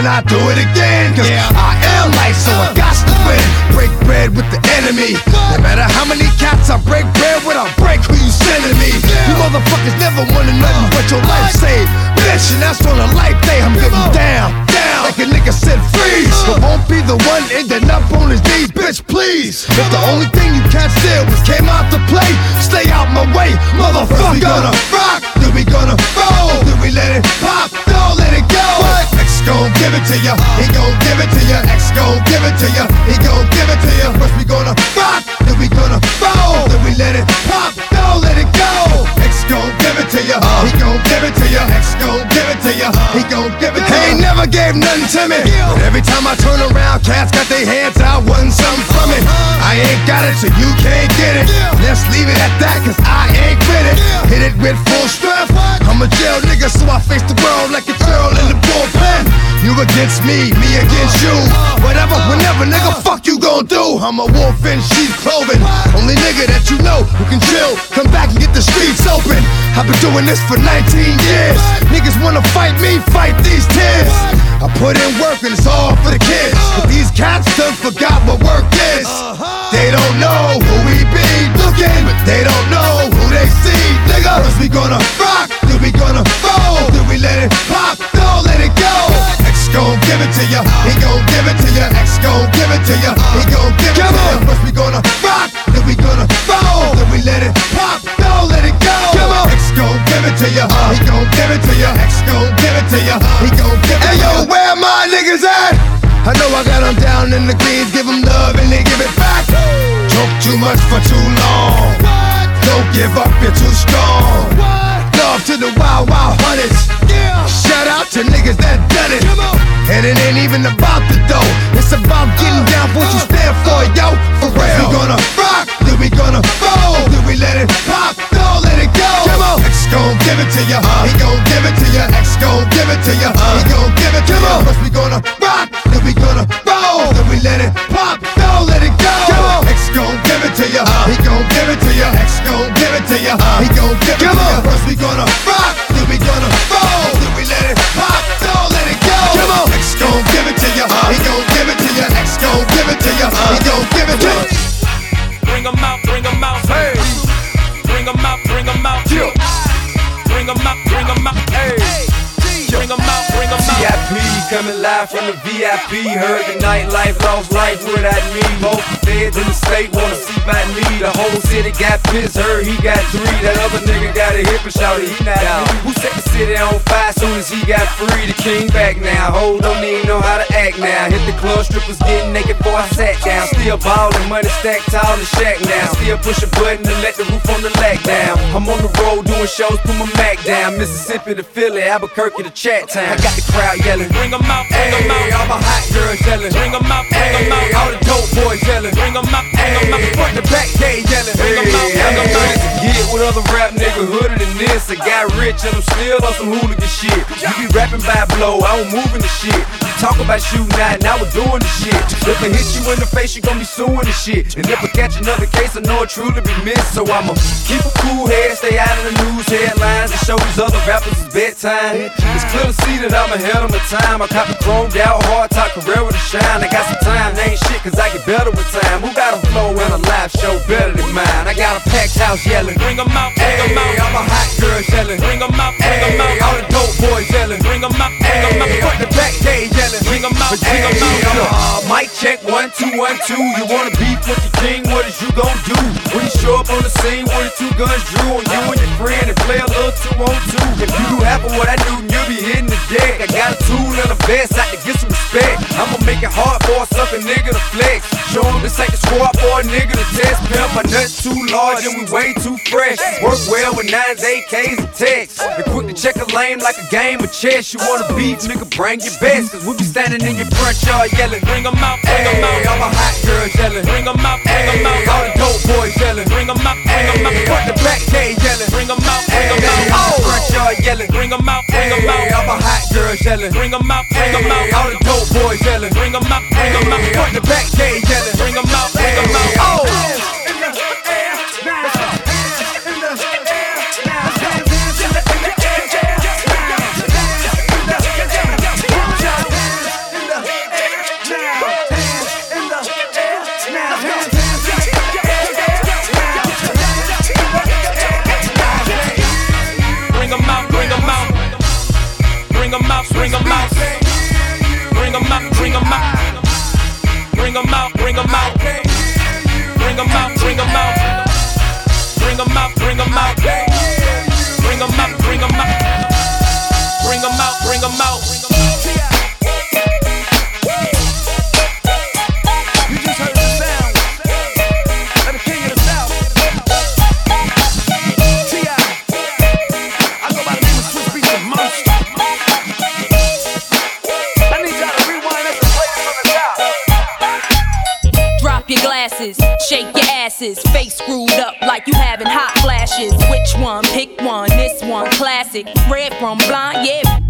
and I do it again. Cause yeah. I am light, so I got to win. Break bread with the enemy. No matter how many cats I break bread with, I break who you sending me. You motherfuckers never wanted nothing but your life saved. Bitch, and that's on a life day. I'm getting down, down. Like a nigga said, freeze. But won't be the one ending up on his knees, bitch, please. If the only thing you can't steal was came out to play, stay out my way, motherfucker. We gonna rock, then we gonna roll, then we let it pop, X gon' give it to ya, he gon' give it to ya. X gon' give it to ya, he gon' give it to ya. First we gonna rock, then we gonna roll, then we let it pop, don't let it go. X gon' give it to ya, he gon' give it to ya. X gon' give it to ya, he gon' give it to ya. He ain't never gave nothing to me, but every time I turn around, cats got their hands out, wanting something from it. Uh-huh. I ain't got it, so you can't get it. Let's leave it at that, cause I ain't with it. Hit it with full strength. I'm a jail nigga, so I face the world like a girl in the bullpen. You against me, me against you. Whatever, whenever, nigga, fuck you gon' do. I'm a wolf in sheep's clothing. Only nigga that you know who can chill. Come back and get the streets open. I've been doing this for 19 years. Niggas wanna fight me, fight these tears. I put in work and it's all for the kids. But these cats done forgot what work is. They don't know who we be looking, but they don't know who they see. Nigga, we gonna rock, then we gonna roll, then we let it pop, don't let it go. Gon' give it to ya, he gon' give it to ya. X gon' give it to ya, he gon' give it to ya. First we gonna rock, then we gonna roll, then we let it pop, don't let it go. Come on. X gon' give it to ya, he gon' give it to ya. X gon' give it to ya, he gon' give it to ya. Hey yo, where my niggas at? I know I got them down in the greens, give them love and they give it back. Choke too much for too long. Don't give up, you're too strong. Love to the wild, wild hunters. Out to niggas that done it. And it ain't even about the dough. It's about getting down for what you stand for, yo. For real. We gonna rock, then we gonna roll, then we let it pop, don't let it go. Come on. X gon' give it to ya, he gon' give it to ya. X gon' give it to ya, he gon' give it to ya. First we gonna rock, then we gonna roll, then we let it pop, don't let it go. Come on. X gon' give it to ya, he gon' give it to ya. X gon' give it to ya, he gon' give it to ya. First we gonna rock, then we gonna roll, then we let it pop, don't let it go. Come on, X gon' give it to ya, he gon' give it to ya. X gon' give it to ya, he gon' give it to ya. Bring 'em out, bring 'em out. Hey. Coming live from the VIP. Heard the nightlife, lost life without me. Most feds in the state wanna see by me. The whole city got pissed, heard he got three. That other nigga got a hip and shouted he not out. Who set the city on fire soon as he got free? The king back now. Hold don't even know how to act now. Hit the club, strippers getting naked before I sat down. Still ballin', money stacked tall in the shack now. Still push a button to let the roof on the lag down. I'm on the road doing shows, put my Mac down. Mississippi to Philly, Albuquerque to Chat Town. I got the crowd yelling. Bring 'em out, bring 'em Hey, out. all my hot girls yelling. Bring 'em out, bring 'em Hey, out. all the dope boys yelling. Bring 'em out, bring 'em Hey, out. front to back, they yelling. Bring 'em out, bring 'em out. Get with other rap nigga hooded than this. I got rich and I'm still on some hooligan shit. You be rapping by blow, I don't moving the shit. You talk about shooting out, now we're doing the shit. If I hit you in the face, you gon' be suing the shit. And if I catch another case, I know it truly be missed. So I'ma keep a cool head, stay out of the news headlines, and show these other rappers it's bedtime. It's clear to see that I'm ahead of my time. I cop the chromed out, hard top career with a shine. I got some time, they ain't shit, cause I get better with time. Who got a flow and a live show better than mine? I got a packed house yelling. Bring 'em out, bring 'em Hey, out. all my hot girls yelling. Bring 'em out, bring 'em Hey, out. all the dope boys yelling. Bring 'em out, bring 'em Hey, out. front to back, they yelling. Bring 'em out, bring 'em Hey, out. uh, mic check one two one two. You wanna beef with your king? What is you gon' do when you show up on the scene with the two guns drew on you and your friend and play a little two on two? If you do half of what I do, you'll be hitting the deck. I got a tool vest out to get some respect. I'ma make it hard for a sucker nigga to flex. Show 'em this ain't the squad for a nigga to test. Pimp my nuts large and we way too fresh. Work well with nines, AKs, and texts. And quick to check a lane like a game of chess. You wanna beef, nigga, bring your best. Cause we be standing in your front yard yelling. Bring 'em out, bring 'em Hey, all out. my hot girls yelling. Bring 'em out, bring 'em Hey, out. all the dope boys yelling. Bring 'em out, bring 'em Hey, out. front to back, they yelling. Bring 'em out, bring Hey, 'em in out. the front yard yelling. Bring 'em out, bring 'em Hey, all out. my hot girls yelling. Bring them out, bring them out. All the dope boys yelling. Bring them out, bring them out. Front the back gate yelling. Bring them out, bring them out. Bring them out. Shake your asses, face screwed up like you having hot flashes. Which one? Pick one. This one, classic. Red from blind, yeah.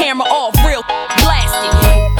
camera off, real blasted.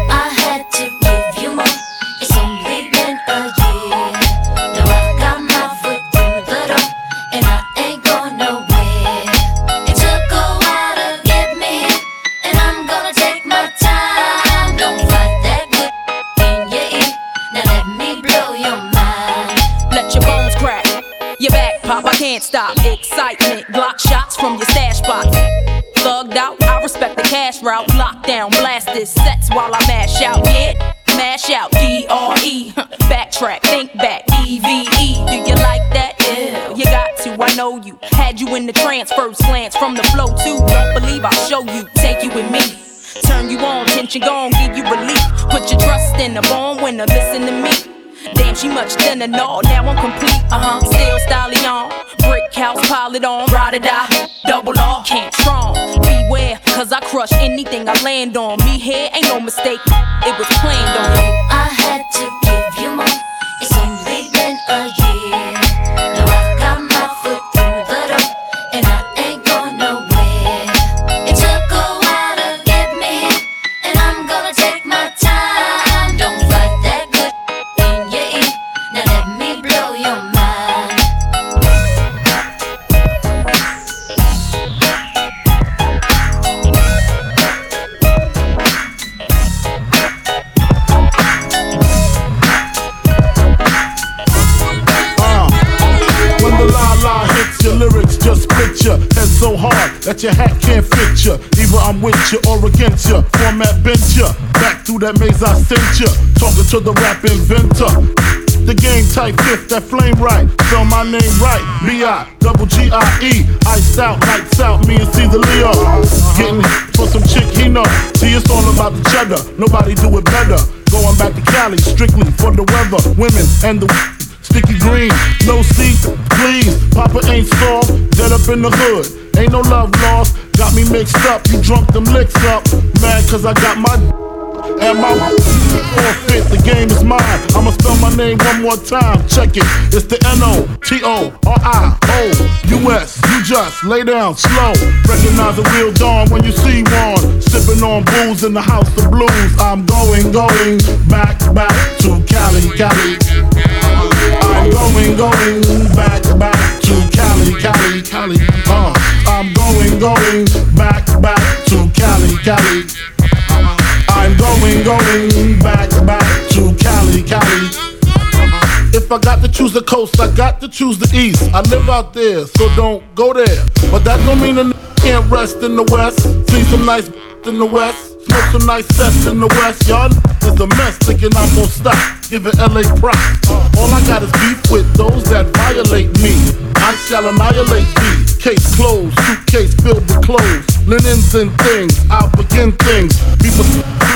Can't stop. Excitement, Glock shots from your stash box. Thugged out, I respect the cash route. Lockdown, blast this sets while I mash out. Yeah, mash out. D R E, backtrack, think back. E V E, do you like that? Yeah, you got to. I know you. Had you in the trance, first glance from the flow too. Don't believe I'll show you, take you with me. Turn you on, tension gone, give you relief. Put your trust in a born winner, listen to me. She much thinner, no, now I'm complete. Uh huh, still stallion. Brick house, pile it on, ride or die. Double R, can't strong. Beware, cause I crush anything I land on. Me here ain't no mistake, it was planned on. I had to give you more. It's only been a year. That your hat can't fit ya. Either I'm with you or against ya. Format bent ya. Back through that maze I sent ya. Talking to the rap inventor. The game type fifth, that flame right. Spell my name right. B-I, double G-I-E. Iced out, lights out, me and Caesar Leo. Getting for some chick he know. See, it's all about the cheddar. Nobody do it better. Going back to Cali, strictly for the weather, women, and the Sticky green, no seat, please. Papa ain't soft, dead up in the hood. Ain't no love lost. Got me mixed up. You drunk them licks up. Mad cause I got my and my forfeit, the game is mine. I'ma spell my name one more time. Check it. It's the N O T O R I O U S. You just lay down slow. Recognize a real dawn when you see one. Sipping on booze in the house of blues. I'm going, going back, back to Cali, Cali. I'm going, going back, back to Cali, Cali, Cali. Uh, I'm going, going back, back to Cali, Cali. I'm going, going back, back to Cali, Cali. If I got to choose the coast, I got to choose the east. I live out there, so don't go there. But that don't mean a n- can't rest in the west. See some nice in the west. Smoke some nice sets in the west. Y'all is a mess, thinking I'm gonna stop. Giving LA props. All I got is beef with those that violate me. I shall annihilate thee. Case closed, suitcase filled with clothes, linens and things. I'll begin things. People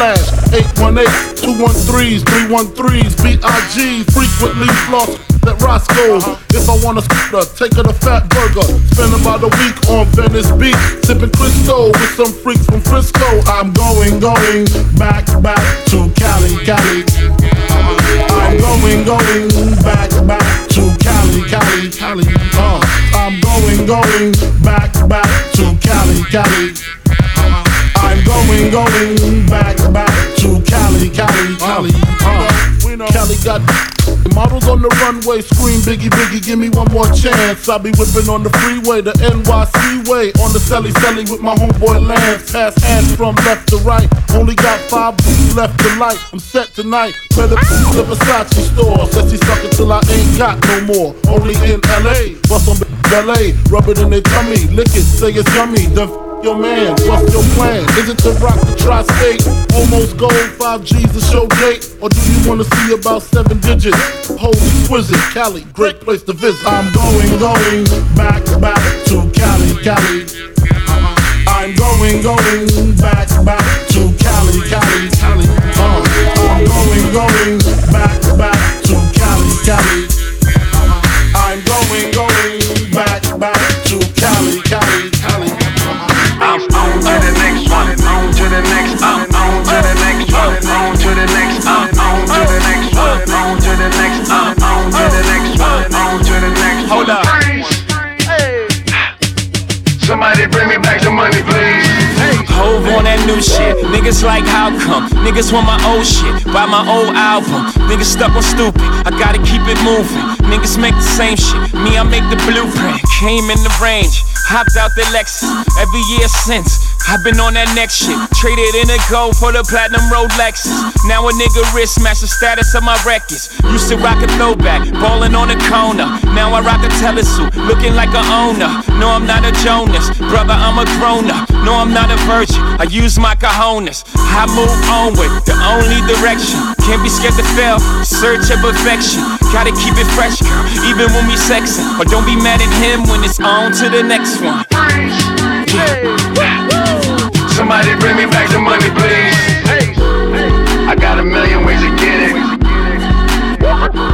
flash 818, 213s, 313s, BIG. Frequently floss at Roscoe's. If I want a scooter, take her to Fat Burger. Spend about a week on Venice Beach, sipping Crisco with some freaks from Frisco. I'm going, going back, back to Cali, Cali. I'm going, going back, back to Cali, Cali, Cali. Uh, I'm going, going back, back to Cali, Cali. I'm going, going back, back to Cali, Cali, Cali. Uh, Cali got models on the runway, scream Biggie, Biggie, give me one more chance. I be whipping on the freeway, the NYC way, on the celly celly with my homeboy Lance. Pass hands from left to right, only got five beats left to light. I'm set tonight, better the Versace store. Says he suck till I ain't got no more. Only in LA, bust on LA, rub it in their tummy, lick it, say it's yummy. Then f- your man, what's your plan? Is it to rock the tri-state? Almost gold, five G's to show date? Or do you wanna see about seven digits? Holy exquisite, Cali, great place to visit. I'm going, going back, back to Cali, Cali. I'm going, going back, back to Cali, Cali, Cali. Uh, I'm going, going back, back to Cali, Cali. I'm going, going Niggas like how come? Niggas want my old shit. Buy my old album. Niggas stuck on stupid. I gotta keep it moving. Niggas make the same shit. Me, I make the blueprint. Came in the range. Hopped out the Lexus. Every year since. I've been on that next shit. Traded in a gold for the platinum Rolex. Now a nigga wrist match the status of my records. Used to rock a throwback, ballin' on a corner. Now I rock a telesuit, looking like a owner. No, I'm not a Jonas, brother, I'm a grown up. No, I'm not a virgin. I use my cojones. I move onward, the only direction. Can't be scared to fail, search of perfection. Gotta keep it fresh, girl, even when we sexin'. But don't be mad at him when it's on to the next one. Somebody bring me back the money, please. I got a million ways to get it.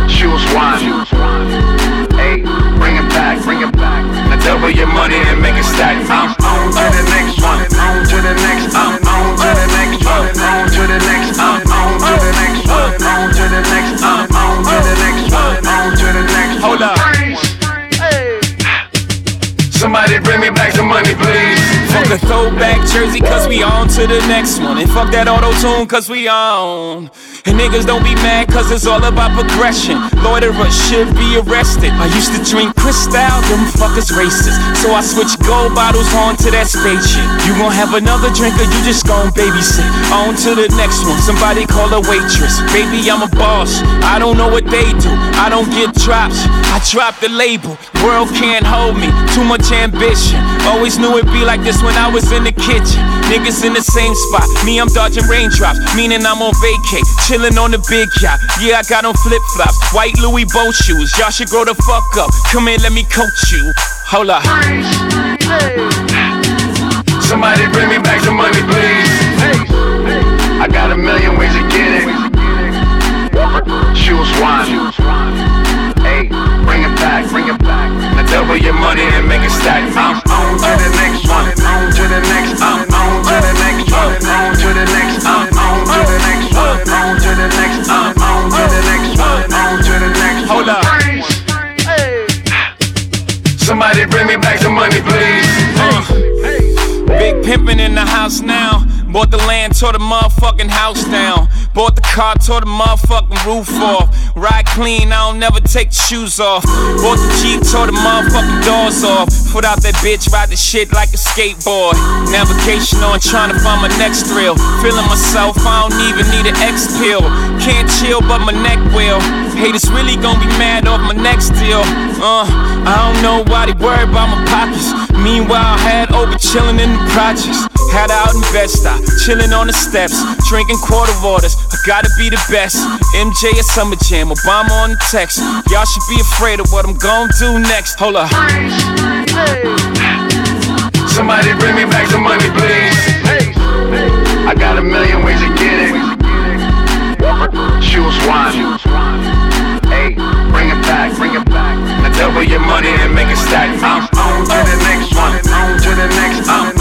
Choose one. Hey, bring it back, bring it back. Now double your money and make it stack. I'm on to the next one. On to the next. I'm on to the next one. On to the next. I'm on to the next one. On to the next. I'm on to the next one. On to the next. Hold up. Somebody bring me back some money, please. Fuck a throwback jersey, cause we on to the next one. And fuck that auto tune, cause we on. And niggas don't be mad, cause it's all about progression. Loiterers should be arrested. I used to drink Cristal, them fuckers racist. So I switched gold bottles on to that spaceship. You gon' have another drink, or you just gon' babysit. On to the next one, somebody call a waitress. Baby, I'm a boss. I don't know what they do. I don't get drops. I drop the label. World can't hold me. Too much ambition. Always knew it'd be like this when I was in the kitchen. Niggas in the same spot. Me, I'm dodging raindrops. Meaning I'm on vacay. Chillin' on the big yacht. Yeah, I got on flip flops. White Louis boat shoes. Y'all should grow the fuck up. Come here, let me coach you. Hold up. Somebody bring me back the money, please. I got a million ways to get it. Choose one. Hey, bring it back, bring it back. Now double your money and make it stack. I'm on to the next one, on to the next, I'm on to the next one, on to the next, I'm the on the the the. Hold up. Somebody bring me back some money, please. Uh, big pimpin' in the house now. Bought the land, tore the motherfucking house down. Bought the car, tore the motherfucking roof off. Ride clean, I don't never take the shoes off. Bought the Jeep, tore the motherfucking doors off. Put out that bitch, ride the shit like a skateboard. Navigation on, trying to find my next thrill. Feeling myself, I don't even need an X pill. Can't chill, but my neck will. Haters really gonna be mad off my next deal. Uh, I don't know why they worry about my pockets. Meanwhile, I had over chillin' in the projects. Had out in Bed-Stuy, chillin' on the steps, drinking quarter waters. I gotta be the best. MJ at Summer Jam, Obama on the text. Y'all should be afraid of what I'm gon' do next. Hold up. Somebody bring me back some money, please. I got a million ways to get it. Choose one. Hey, bring it back, bring it back. Now double your money and make it stack. I'm on to the next one, on to the next, I'm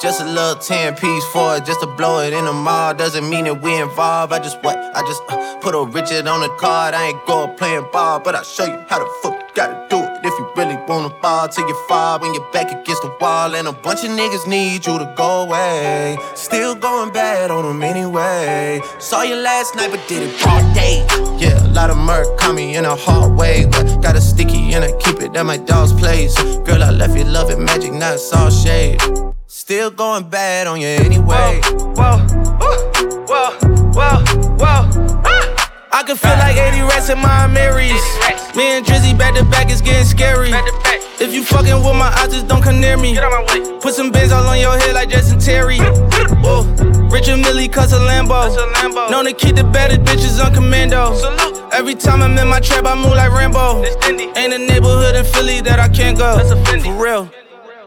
Just a little 10 piece for it, just to blow it in the mall. Doesn't mean that we involved. I just what? I just uh, put a Richard on the card. I ain't going playing ball, but I'll show you how the fuck you gotta do it. If you really wanna fall till you fall when you're back against the wall. And a bunch of niggas need you to go away. Still going bad on them anyway. Saw you last night, but did it broad day. Yeah, a lot of murk caught me in a hard way. But got a sticky and I keep it at my dog's place. Girl, I left you loving magic, not all shade. Still going bad on you anyway. Whoa, whoa, whoa, whoa, whoa. Ah. I can feel like 80 rats in my Marys. Me and Drizzy back to back is getting scary. If you fucking with my eyes, just don't come near me. Put some bins all on your head like Jason Terry. Whoa. Richard Mille cuss a Lambo. Known to keep the baddest bitches on commando. Every time I'm in my trap, I move like Rambo. Ain't a neighborhood in Philly that I can't go. For real.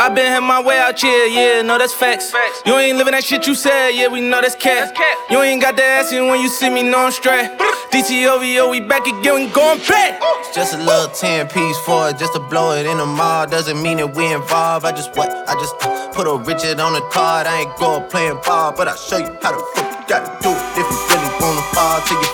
I been had my way out here, yeah, no, that's facts. facts. You ain't living that shit you said, yeah, we know that's cat. You ain't got that ass in when you see me, no, I'm straight. DTOVO, we back again, we going back. It's just a little 10 piece for it, just to blow it in the mall. Doesn't mean that we involved. I just what? I just put a Richard on the card. I ain't going playing ball, but I'll show you how the fuck you gotta do it. If you really wanna fall till you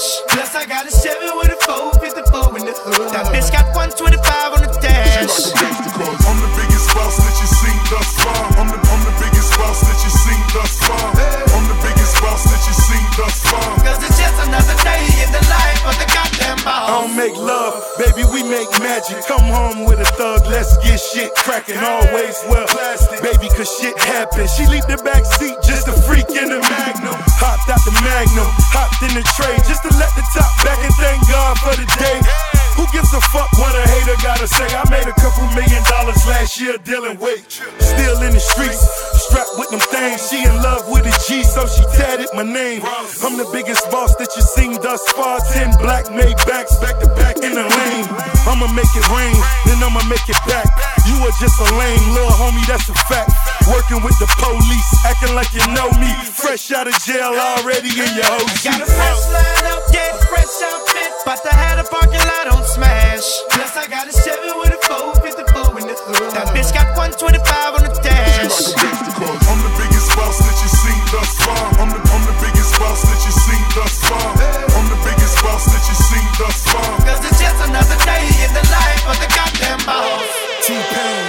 smash. Plus, I got a 7 with a 454 in the hood. That bitch got 125 on the dash. I'm the biggest boss that you seen thus far. I'm the, I'm the biggest boss that you seen thus far. I'm the biggest boss that you seen thus far. Cause it's just another day in the life of the goddamn boss. I don't make love, baby, we make magic. Come home with a thug, let's get shit cracking. Always well, plastic. baby, cause shit happens. She leave the back seat just a freak in the magnum. Hopped out the magnum, hopped in the tray just to let the top back and thank God for the day. Who gives a fuck what a hater gotta say? I made a couple million dollars last year dealing weight. Still in the streets, strapped with them things. She in love with a G, so she tatted my name. I'm the biggest boss that you seen thus far. Ten black made backs back to back in the lane. I'ma make it rain, then I'ma make it back. You are just a lame little homie, that's a fact. Working with the police, acting like you know me. Fresh out of jail, already in your Got a OG. fresh line up, yeah, fresh outfit. About to have the parking lot on smash. Plus, I got a 7 with a 454 in the hood. That bitch got 125 on the dash. I'm the biggest boss that you seen thus far. I'm the, I'm the biggest boss that you seen thus far. I'm the biggest boss that you seen thus far. Cause it's just another day in the life of the goddamn boss. T-Pain.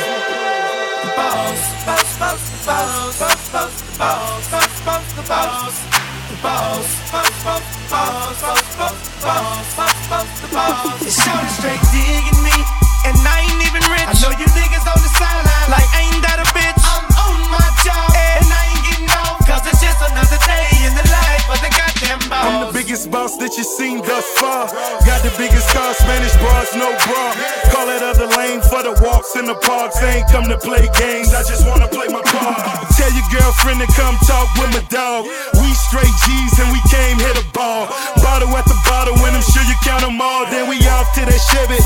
Boss, boss, boss, boss, boss, boss, boss, boss, boss, the boss. Boss, boss, boss, boss, boss, boss, boss, boss, boss, the straight digging me, and I ain't even rich. I know you niggas on the sideline like ain't I'm the biggest boss that you seen thus far. Got the biggest car, Spanish bras, no bra. Call it other lane for the walks in the parks. Ain't come to play games, I just wanna play my part. Tell your girlfriend to come talk with my dog. We straight G's and we came hit a ball. Bottle at the bottle, when I'm sure you count them all. Then we off to that Chevy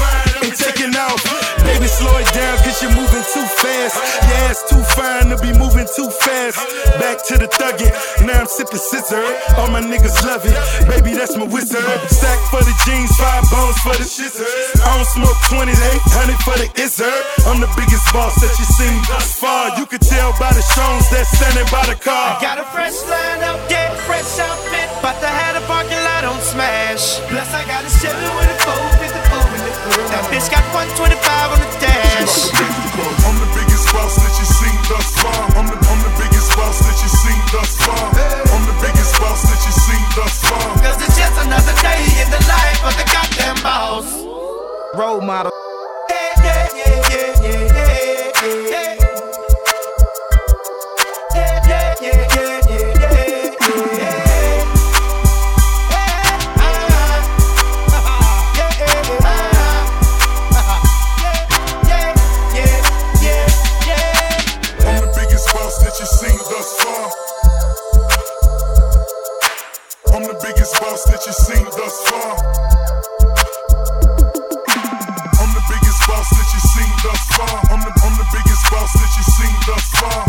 and taking off. Slow it down, cause you're moving too fast. Your ass too fine to be moving too fast. Back to the thuggin', now I'm sipping scissor. All my niggas love it, baby, that's my wizard. Stack for the jeans, five bones for the shizzer. I don't smoke 20, 800 for the izzard. I'm the biggest boss that you seen thus far. You can tell by the shows that's standing by the car. Got a fresh line up, yeah, fresh outfit. But I had a parking lot on smash. Plus, I got a Chevy with a 454 in the hood. That bitch got 125 on the dash. I'm the biggest boss that you seen thus far. I'm the, I'm the biggest boss that you seen thus far. I'm the biggest boss that you seen thus far. Cause it's just another day in the life of the goddamn boss. Role model. the fun.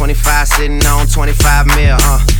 25 sitting on 25 mil, uh.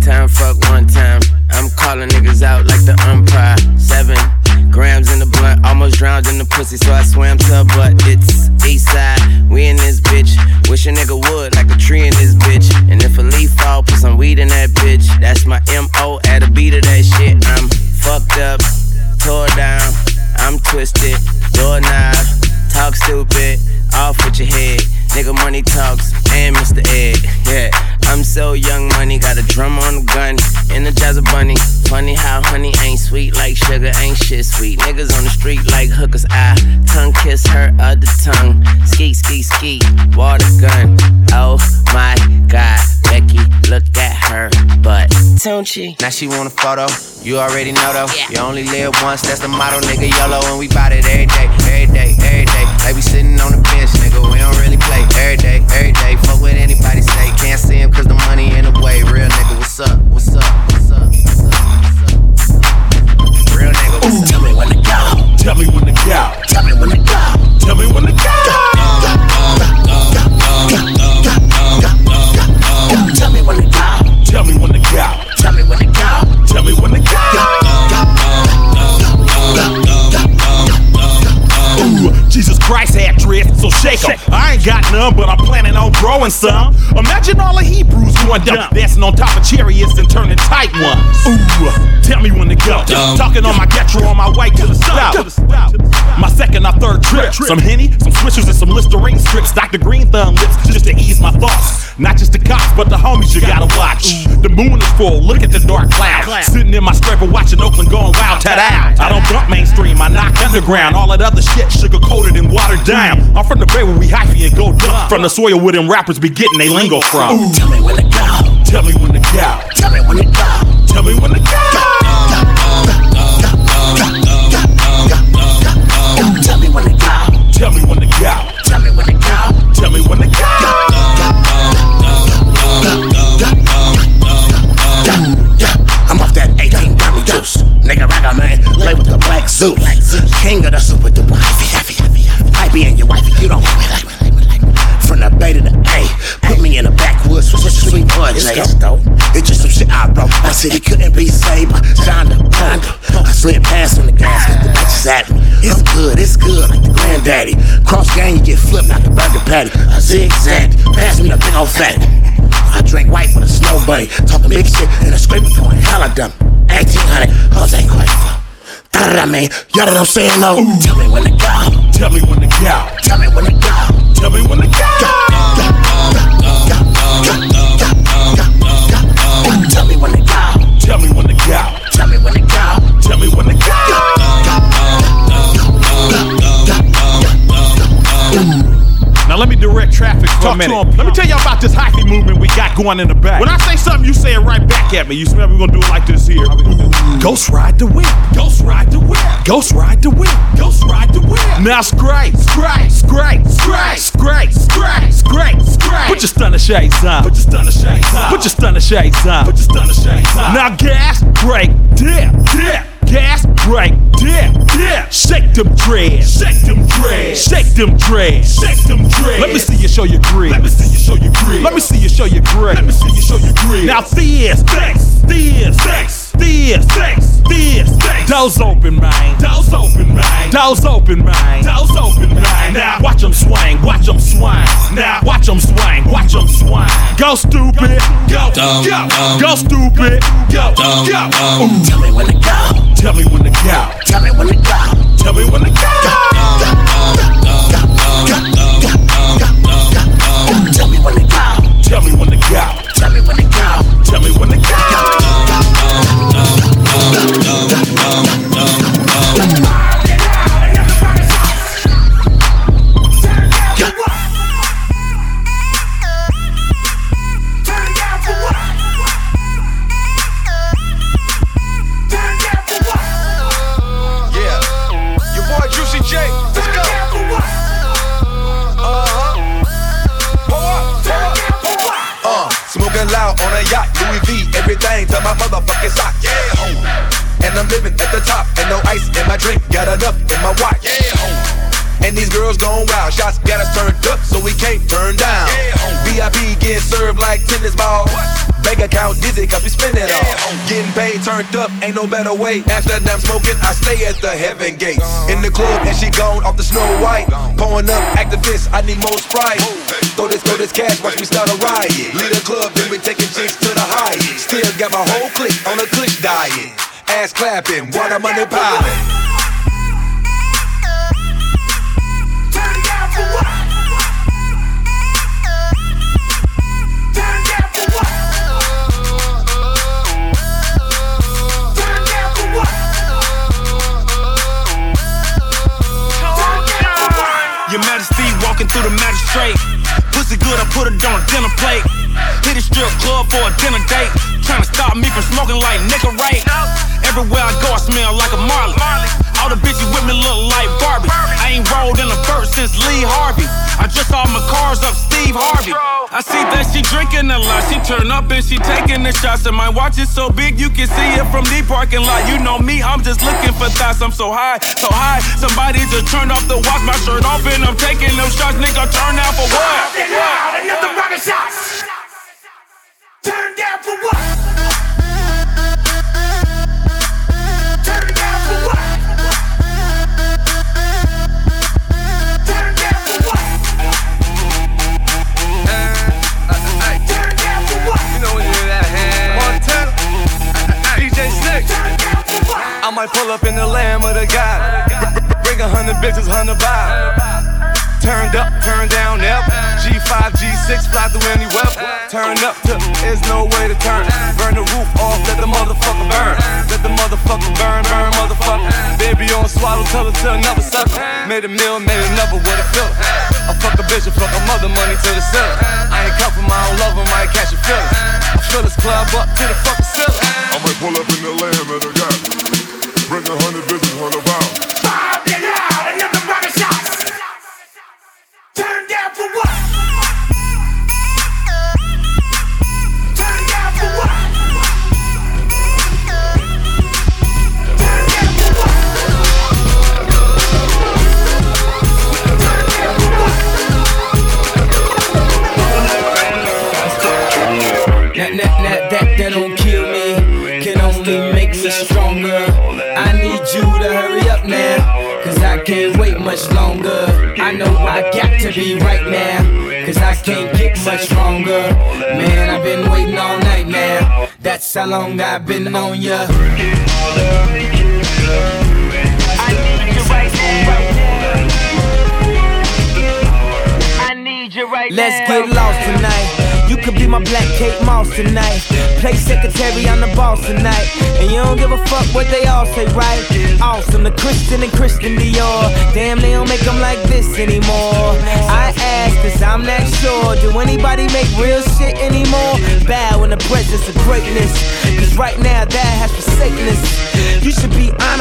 time, fuck one time. I'm calling niggas out like the umpire. Seven grams in the blunt, almost drowned in the pussy, so I swam to her butt. It's east side, we in this bitch. Wish a nigga would, like a tree in this bitch. And if a leaf sweet. Niggas on the street like hookers. I tongue kiss her other tongue. Ski, ski, ski, water gun. Oh my god, Becky, look at her butt. Don't she? Now she want a photo. You already know though. You only live once, that's the motto, nigga. YOLO, and we bout it every day, every day, every day. Like we sitting on the bench, nigga. We don't really play every day, every day. Fuck what anybody say. Can't see him cause the money in the way. Real nigga. What's up? What's up? Tell me when to go. Tell me when to go. Tell me when to go. Tell me when to go. Tell me when to go. Tell me when to go. Tell me when to go. Tell me when to go. Jesus Christ had drift, so shake 'em. Got none, but I'm planning on growing some. Imagine all the Hebrews going down, dancing on top of chariots and turning tight ones. Ooh, tell me when to go. Talking on my Getro on my way to the stop. My second or third trip. Some Henny, some Swishers, and some Listerine strips. Dr. Green Thumb lips just to ease my thoughts. Not just the cops, but the homies you gotta watch. The moon is full, look at the dark clouds. Sitting in my scraper watching Oakland going wild. Out. I don't bump mainstream, I knock underground. All that other shit sugar coated and watered down. I'm from the bay where we hyphy and go dumb. From the soil where them rappers be getting they lingo from. Tell me when to go. Tell me when to go. Tell me when to go. Tell me when to go. Tell me when to go. Tell me when to go. Tell me when to go. Tell me when to go. I'm off that 18 Grammy juice. Nigga ragga man, play with the black Zeus. King of the super duper. I be in your wifey, you don't want me like me, like me, like me. From the bay to the A, put me in the backwoods with some sweet buds. It's. Just some shit I broke. I said he couldn't be saved, but Shonda, Honda. I slid past on the gas, got the bitches at me. It's good, it's good, like the granddaddy. Cross gang, you get flipped like a burger patty. A zigzag, pass me the big old fatty. I drink white with a snow bunny, talking big shit in a scraping point. Hell, I done 1800, Jose Cuervo. Man. Y'all know what I'm saying, though? Tell me when to go. Tell me when to go. Tell me when to go. Tell me when to go. Tell let me direct traffic for Talk a to minute. him. Let me tell y'all about this hockey movement we got going in the back. When I say something, you say it right back at me. You smell we're gonna do it like this here. Ghost ride the whip. Ghost ride the whip. Ghost ride the whip. Ghost ride the whip. Now scrape, scrape, scrape, scrape, scrape, scrape, scrape, scrape. Put your stunner shades on. Put your stunner shades on. Put your stunner shades on. Put your stunner shades on. Now gas, brake, dip, dip. Gas, brake, dip, dip. Shake them dreads. Shake them dreads. Shake them dreads. Shake them dreads. Let me see you show your grid. Let me see you show your grid. Let me see you show your grid. Let me see you show your. Now this, this, this, this, this, this, this, this. Doors open, man. Doors open, man. Doors open, man. Doors open, man. Now watch them swing. Watch them swing. Now watch them swing. Watch them swing. Go stupid. Go. Go. Go stupid. Go. Go. Ooh. Tell me when to go. Tell me when to go. Tell me when to go. Tell me when to go. Tell me when to go. Tell me when to go. Tell me when to go. Tell me when to go. Yacht, Louis V, everything to my motherfucking sock. Yeah, ho. And I'm living at the top, and no ice in my drink, got enough in my watch. Yeah, ho. And these girls gone wild, shots got us turned up, so we can't turn down. VIP getting served like tennis balls. Bank account dizzy, cause we spend it all. Getting paid, turned up, ain't no better way. After that, I'm smoking, I stay at the heaven gates. In the club, and she gone off the snow white. Pouring up Actavis, I need more sprite. Throw this, throw this cash, watch me start a riot. Lead a club, then we taking chicks to the high. Still got my whole clique on a click diet. Ass clapping, water money piling. Through the magistrate. Pussy good, I put it on a dinner plate. Hit a strip club for a dinner date. Trying to stop me from smoking like nigga right. Everywhere I go, I smell like a Marley. All the bitches with me look like Barbie. I ain't rolled in a verse since Lee Harvey. I just saw my cars up Steve Harvey. I see that she drinking a lot. She turn up and she taking the shots. And my watch is so big you can see it from the parking lot. You know me, I'm just looking for thoughts. I'm so high, so high. Somebody just turned off the watch, my shirt off, and I'm taking them shots. Nigga, turn out for what? Another rocket shots. Turn down for what? Might pull up in the Lamb of the God. Bring a hundred bitches, hundred vibe. Turned up, turned down, never. G5, G6, fly through any weapon. Turn up to, there's no way to turn. Burn the roof off, let the motherfucker burn. Let the motherfucker burn, burn, motherfucker. Baby on swallow, tell her to another sucker. Made a meal, made another, what a feel. I fuck a bitch, I fuck a mother, money to the ceiling. I ain't come from my own love, I might catch a feeling. I fill this club up to the fucking ceiling. I might pull up in the lamb and I got Bring a hundred bitches, hundred pounds. Bob, get out, another round of shots. Turn down for what? Turn down for what? Turn down for what? That, that, that, that, that don't kill me, can only make me stronger. You to hurry up now, cause I can't wait much longer. I know I got to be right now, cause I can't get much stronger. Man, I've been waiting all night now, that's how long I've been on ya. I need you right now. I need you right now. Let's get lost tonight. You could be my black Kate Moss tonight. Play secretary, I'm the boss tonight. And you don't give a fuck what they all say, right? Awesome, the Christian and Christian Dior. Damn, they don't make them like this anymore. I ask, cause I'm not sure. Do anybody make real shit anymore? Bow in the presence of greatness. Cause right now, that has forsaken us.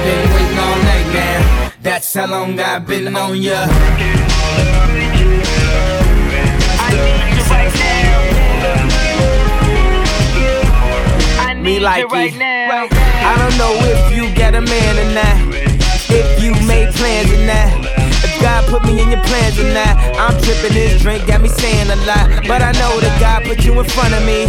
I've been waiting all night now, that's how long I've been on ya. Me like it. I don't know if you got a man or not. If you made plans or not. If God put me in your plans or not. I'm tripping this drink, got me saying a lot. But I know that God put you in front of me.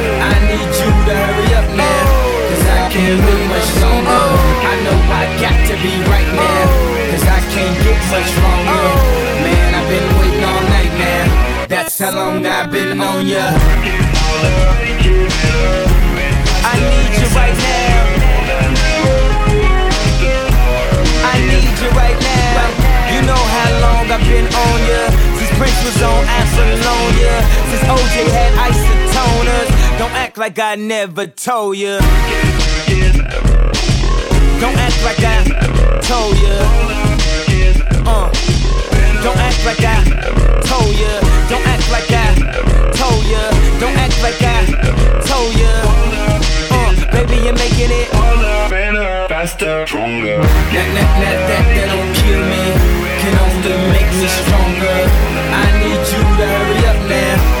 Can't much longer. I know I got to be right now. Cause I can't get much stronger. Man, I've been waiting all night. That's how long I've been on ya. I need you right now. I need you right now. You know how long I've been on ya. Since Prince was on Apollonia. Since OJ had isotoners. Don't act like I never told ya. Don't act like I told ya. Uh. Don't act like I told ya. Don't act like I told ya. Don't act like I told ya. Uh, baby, you're making it Better, faster, stronger. that, that, that, that, that don't kill me, can only make me stronger. I need you to hurry up now,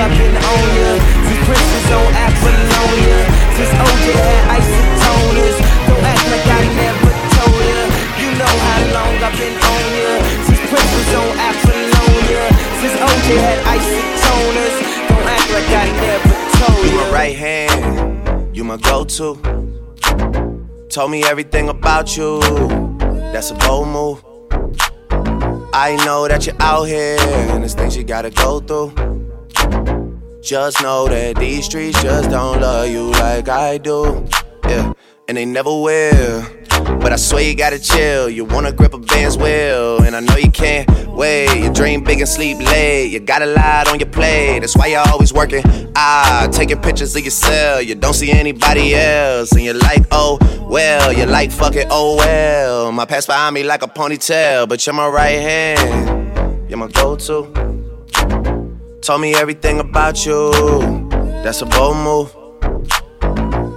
I've been on ya. Since on Apollonia. Since OJ had isotoners. Don't act like I never told ya. You know how long I've been on ya. Since Prince was on Apollonia. Since OJ had isotoners. Don't act like I never told You ya. my right hand, you my go-to. Told me everything about you. That's a bold move. I know that you're out here and there's things you gotta go through. Just know that these streets just don't love you like I do. Yeah, and they never will. But I swear you gotta chill. You wanna grip a band's wheel, and I know you can't wait. You dream big and sleep late. You got a lot on your plate. That's why you're always working. Ah, taking pictures of yourself. You don't see anybody else, and you're like, oh well. You're like, fuck it, oh well. My past behind me like a ponytail, but you're my right hand. You're my go-to. Told me everything about you. That's a bold move.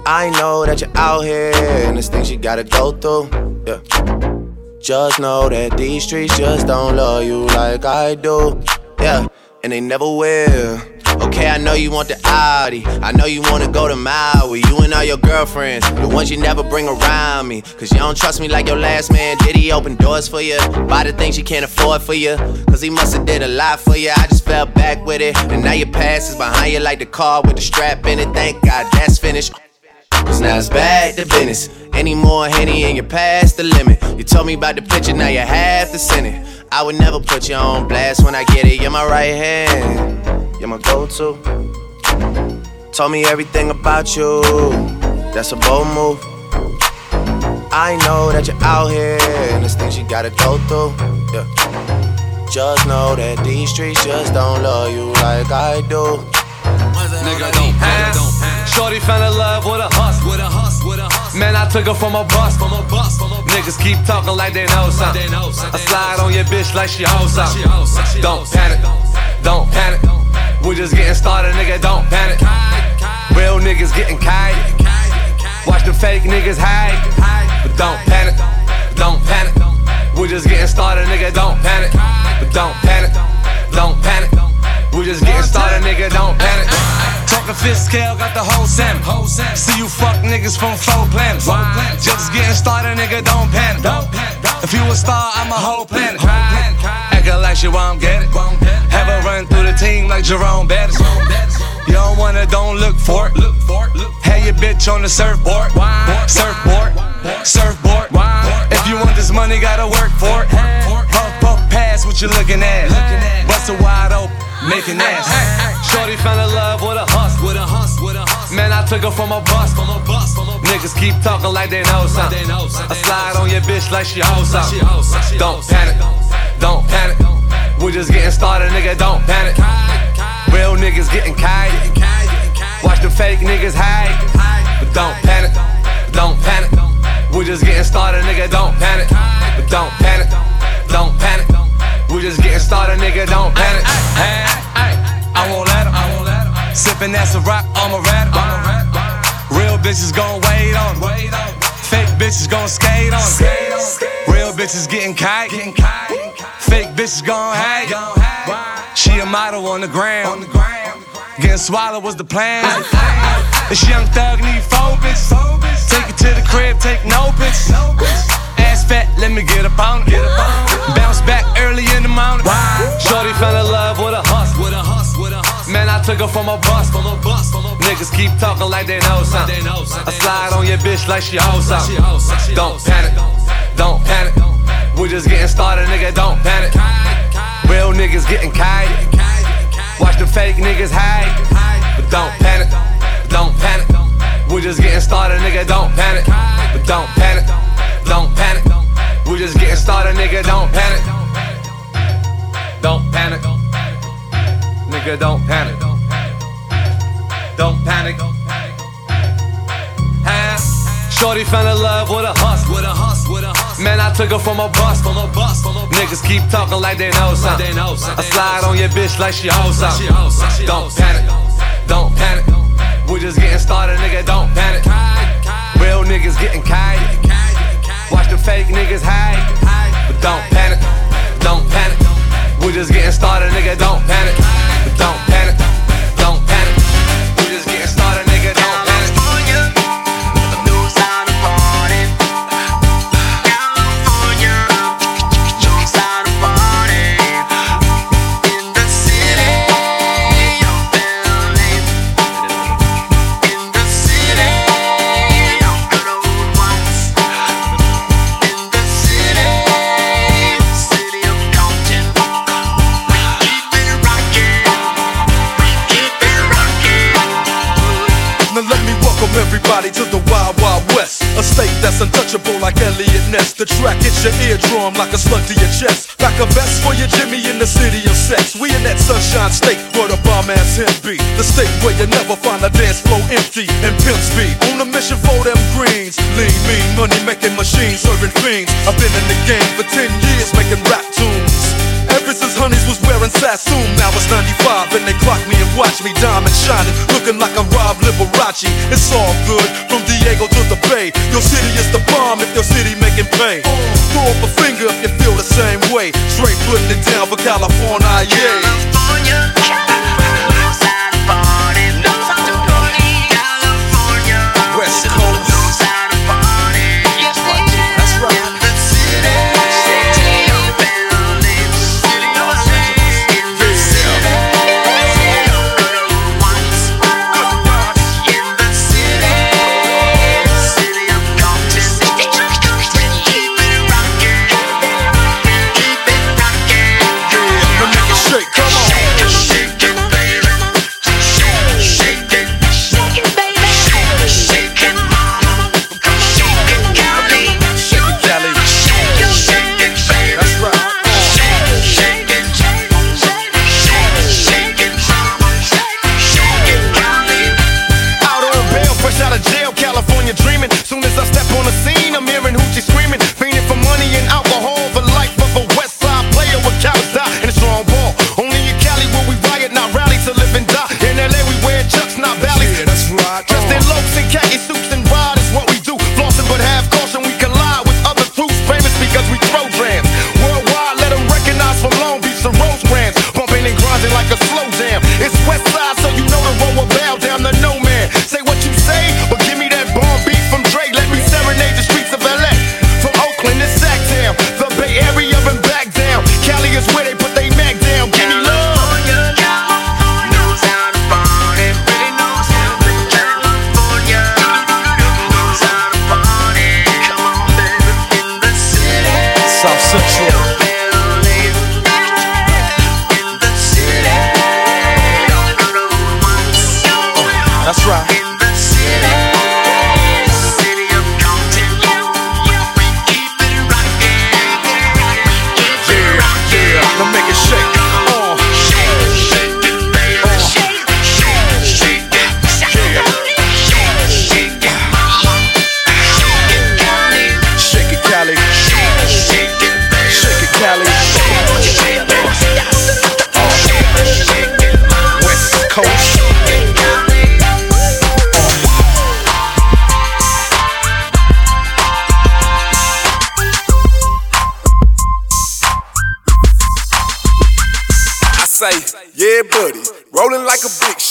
I know that you're out here and there's things you gotta go through. Yeah. Just know that these streets just don't love you like I do. Yeah, and they never will. Okay, I know you want the Audi. I know you wanna go to Maui. You and all your girlfriends, the ones you never bring around me. Cause you don't trust me like your last man. Did he open doors for you? Buy the things you can't afford for you. Cause he musta did a lot for you. I just fell back with it. And now your past is behind you like the car with the strap in it. Thank God that's finished. Cause now it's back to business. Any more Henny and you're past the limit. You told me about the picture, now you have to send it. I would never put you on blast when I get it. You're my right hand, you're my go to. Told me everything about you, that's a bold move. I know that you're out here and there's things you gotta go through. Yeah. Just know that these streets just don't love you like I do. Nigga don't pass. Shorty fell in love with a hustle. With a hustle. With a hustle. Man, I took her from a bus. From a bus. Niggas keep talking like they know something. I slide on your bitch like she hoes something. Don't panic. Don't panic. We just getting started, nigga. Don't panic. Real niggas getting kite. Watch the fake niggas hide. But don't panic. Don't panic. We just getting started, nigga. Don't panic. But don't panic. Don't panic. We just getting started, nigga. Don't panic. Talking fifth scale, got the whole salmon. See you fuck niggas from four planets. Just getting started, nigga. Don't panic. If you a star, I'm a whole planet. Acting like you won't get it. Have her run through the team like Jerome Bettis. You don't wanna, don't look for it. Have your bitch on the surfboard. Surfboard. Surfboard. If you want this money, gotta work for it. Puff, puff, pass what you looking at. Bust it wide open, making ass. Shorty fell in love with a hustle. With a hustle. With a hustle. Man, I took her from a bus. From a bus. Niggas keep talking like they know something. I slide on your bitch like she hoes something. Don't panic. Don't panic. We just getting started, nigga. Don't panic. Real niggas getting kite. Watch the fake niggas hide. But don't panic. Don't panic. We just getting started, nigga. Don't panic. But don't panic. Don't panic. We just getting started, nigga. Don't panic. Hey, I won't let him. Sippin' that's a rock, I'm a rat. Real bitches gon' wait on. Fake bitches gon' skate on. Real bitches getting kite. Fake bitches gon' hate. She a model on the ground. Getting swallowed was the plan. This young thug need four bitches. Take it to the crib, take no bitches. Ass fat, let me get up on it. Bounce back early in the morning. Shorty fell in love with a hustle. With a hustle. With a hustle. Man, I took her from a bus. A. Niggas keep talking like they know something. I slide on your bitch like she hoes something. Don't panic. Don't panic. We just getting started, nigga. Don't panic. Real niggas getting kite. Watch the fake niggas hide. But don't panic. Don't panic. We just getting started, nigga. Don't panic. But don't panic. Don't panic. We just getting started, nigga. Don't panic. Don't panic. Nigga, don't panic. Don't panic. Huh? Shorty fell in love with a hustle. Man, I took her from a bus. From a bus. Niggas keep talking like they know something. I slide on your bitch like she hoes something. Don't panic. Don't panic. We just getting started, nigga. Don't panic. Real niggas getting kite. Watch the fake niggas hide. But don't panic. Don't panic. We just getting started, nigga. Don't panic. But don't panic. Bomb be. The state where you never find a dance floor empty and pimp speed. On a mission for them greens. Lean, mean, money making machines, serving fiends. I've been in the game for 10 years making rap tunes. Ever since Honeys was wearing Sassoon, now it's 95 and they clock me and watch me diamond shining, looking like I'm Rob Liberace. It's all good from Diego to the Bay. Your city is the bomb if your city making pay. Throw up a finger if you feel the same way. Straight putting it down for California, yeah.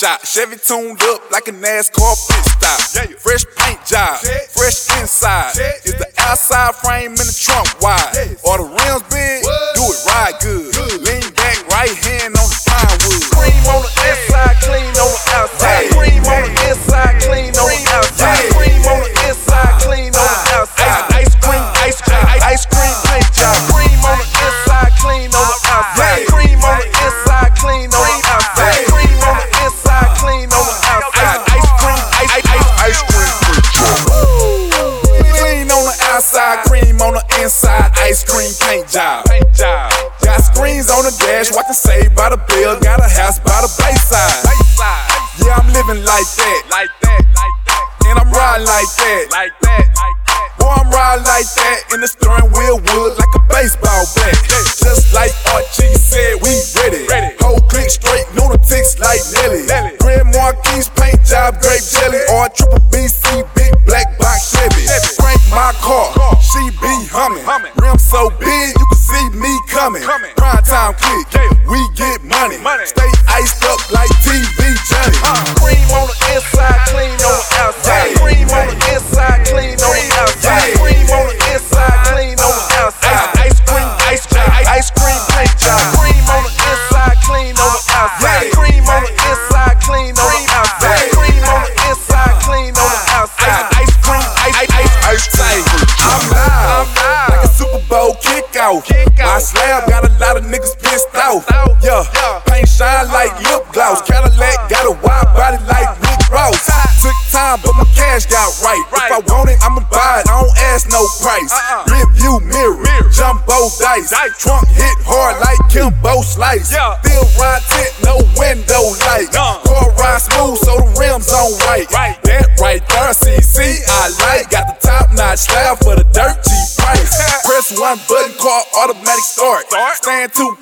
Shot. Chevy tuned up like a NASCAR pit stop. Fresh paint job, fresh inside. Is the outside frame in the trunk wide? Or the rims big? Do it right good. Lean back, right hand Ice cream paint job. Paint job. Got screens on the dash, watching Saved by the Bell. Got a house by the bayside. Yeah, I'm living like that. Like that, like that. And I'm riding like that. Like that, like that. Boy, I'm riding like that. In the steering wheel wood like a baseball bat. Just like Archie said, we ready. Whole click straight, lunatics like Nelly. Grand Marquis paint job, grape jelly. Or triple BC, big black box Chevy. Crank my car, she be humming. Rim so big, you can see me coming. Prime time click, we get money. Stay iced up like TV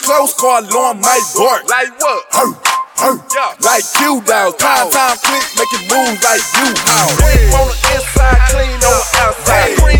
close call on my bark. Like what? Hey. Yeah. Like you down, time oh. time click, making moves like you how. Hey. On the inside, clean on the outside.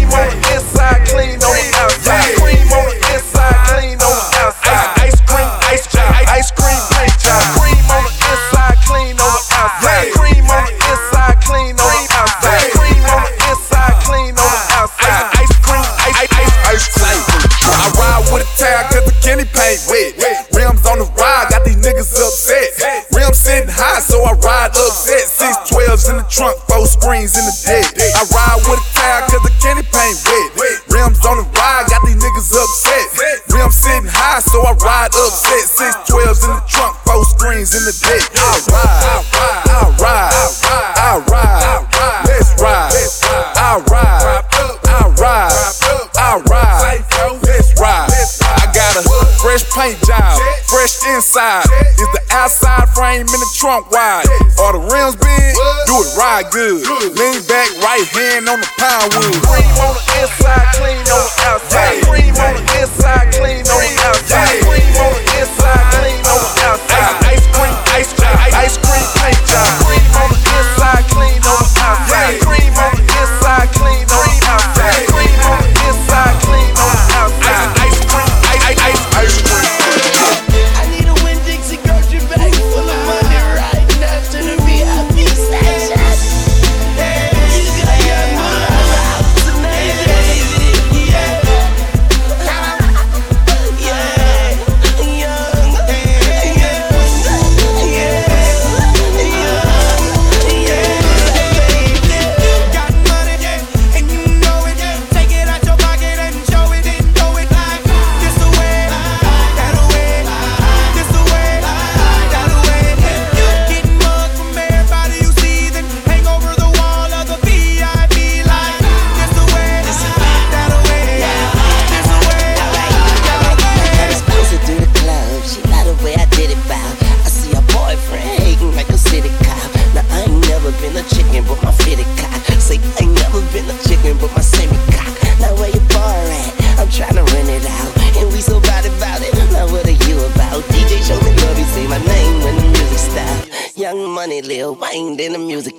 in the trunk, four screens in the deck. I ride with a towel cause the candy paint wet. Rims on the ride, got these niggas upset. Rims sitting high, so I ride upset. Six twelves in the trunk, four screens in the deck. I ride, I ride, I ride, I ride. Let's ride, I ride, I ride, I ride. Let's ride. I got a fresh paint job, fresh inside. Is the outside frame in the trunk wide? good. Lean back, right hand on the pine wood.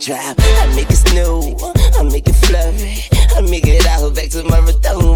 drop. I make it snow, I make it flurry, I make it out back to my return.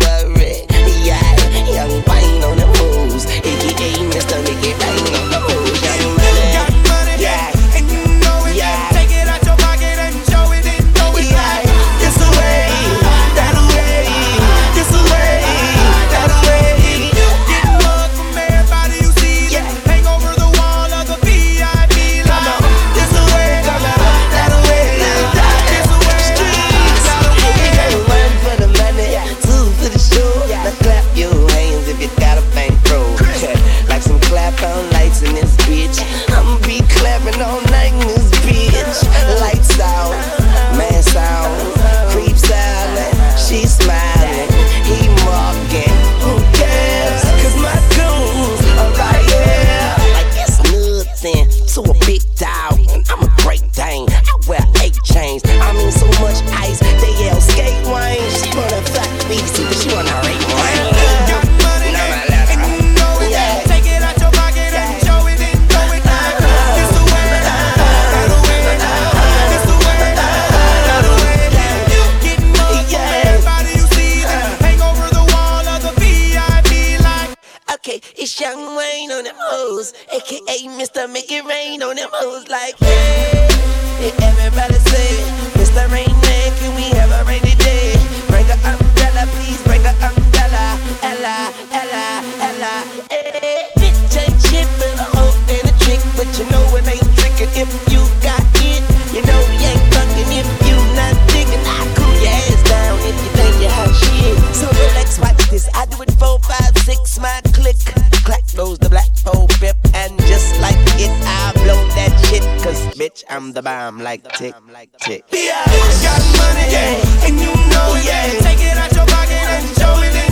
It's Young Wayne on them hoes, aka Mr. Make It Rain on them hoes. Like, hey, yeah. everybody say, Mr. Rain Man, can we have a rainy day? Bring a umbrella, please, bring a umbrella. Ella, Ella, Ella, hey. Bitch ain't shit, but a hoe and a trick, but you know it ain't tricking if you got it. You know we ain't fucking if you not digging. I cool your ass down if you think you hot shit. So relax, watch this. I do it four, five, six, my bitch, I'm the bomb, like tick, tick. Yeah, got money, yeah, and you know, yeah. Take it out your pocket and show it in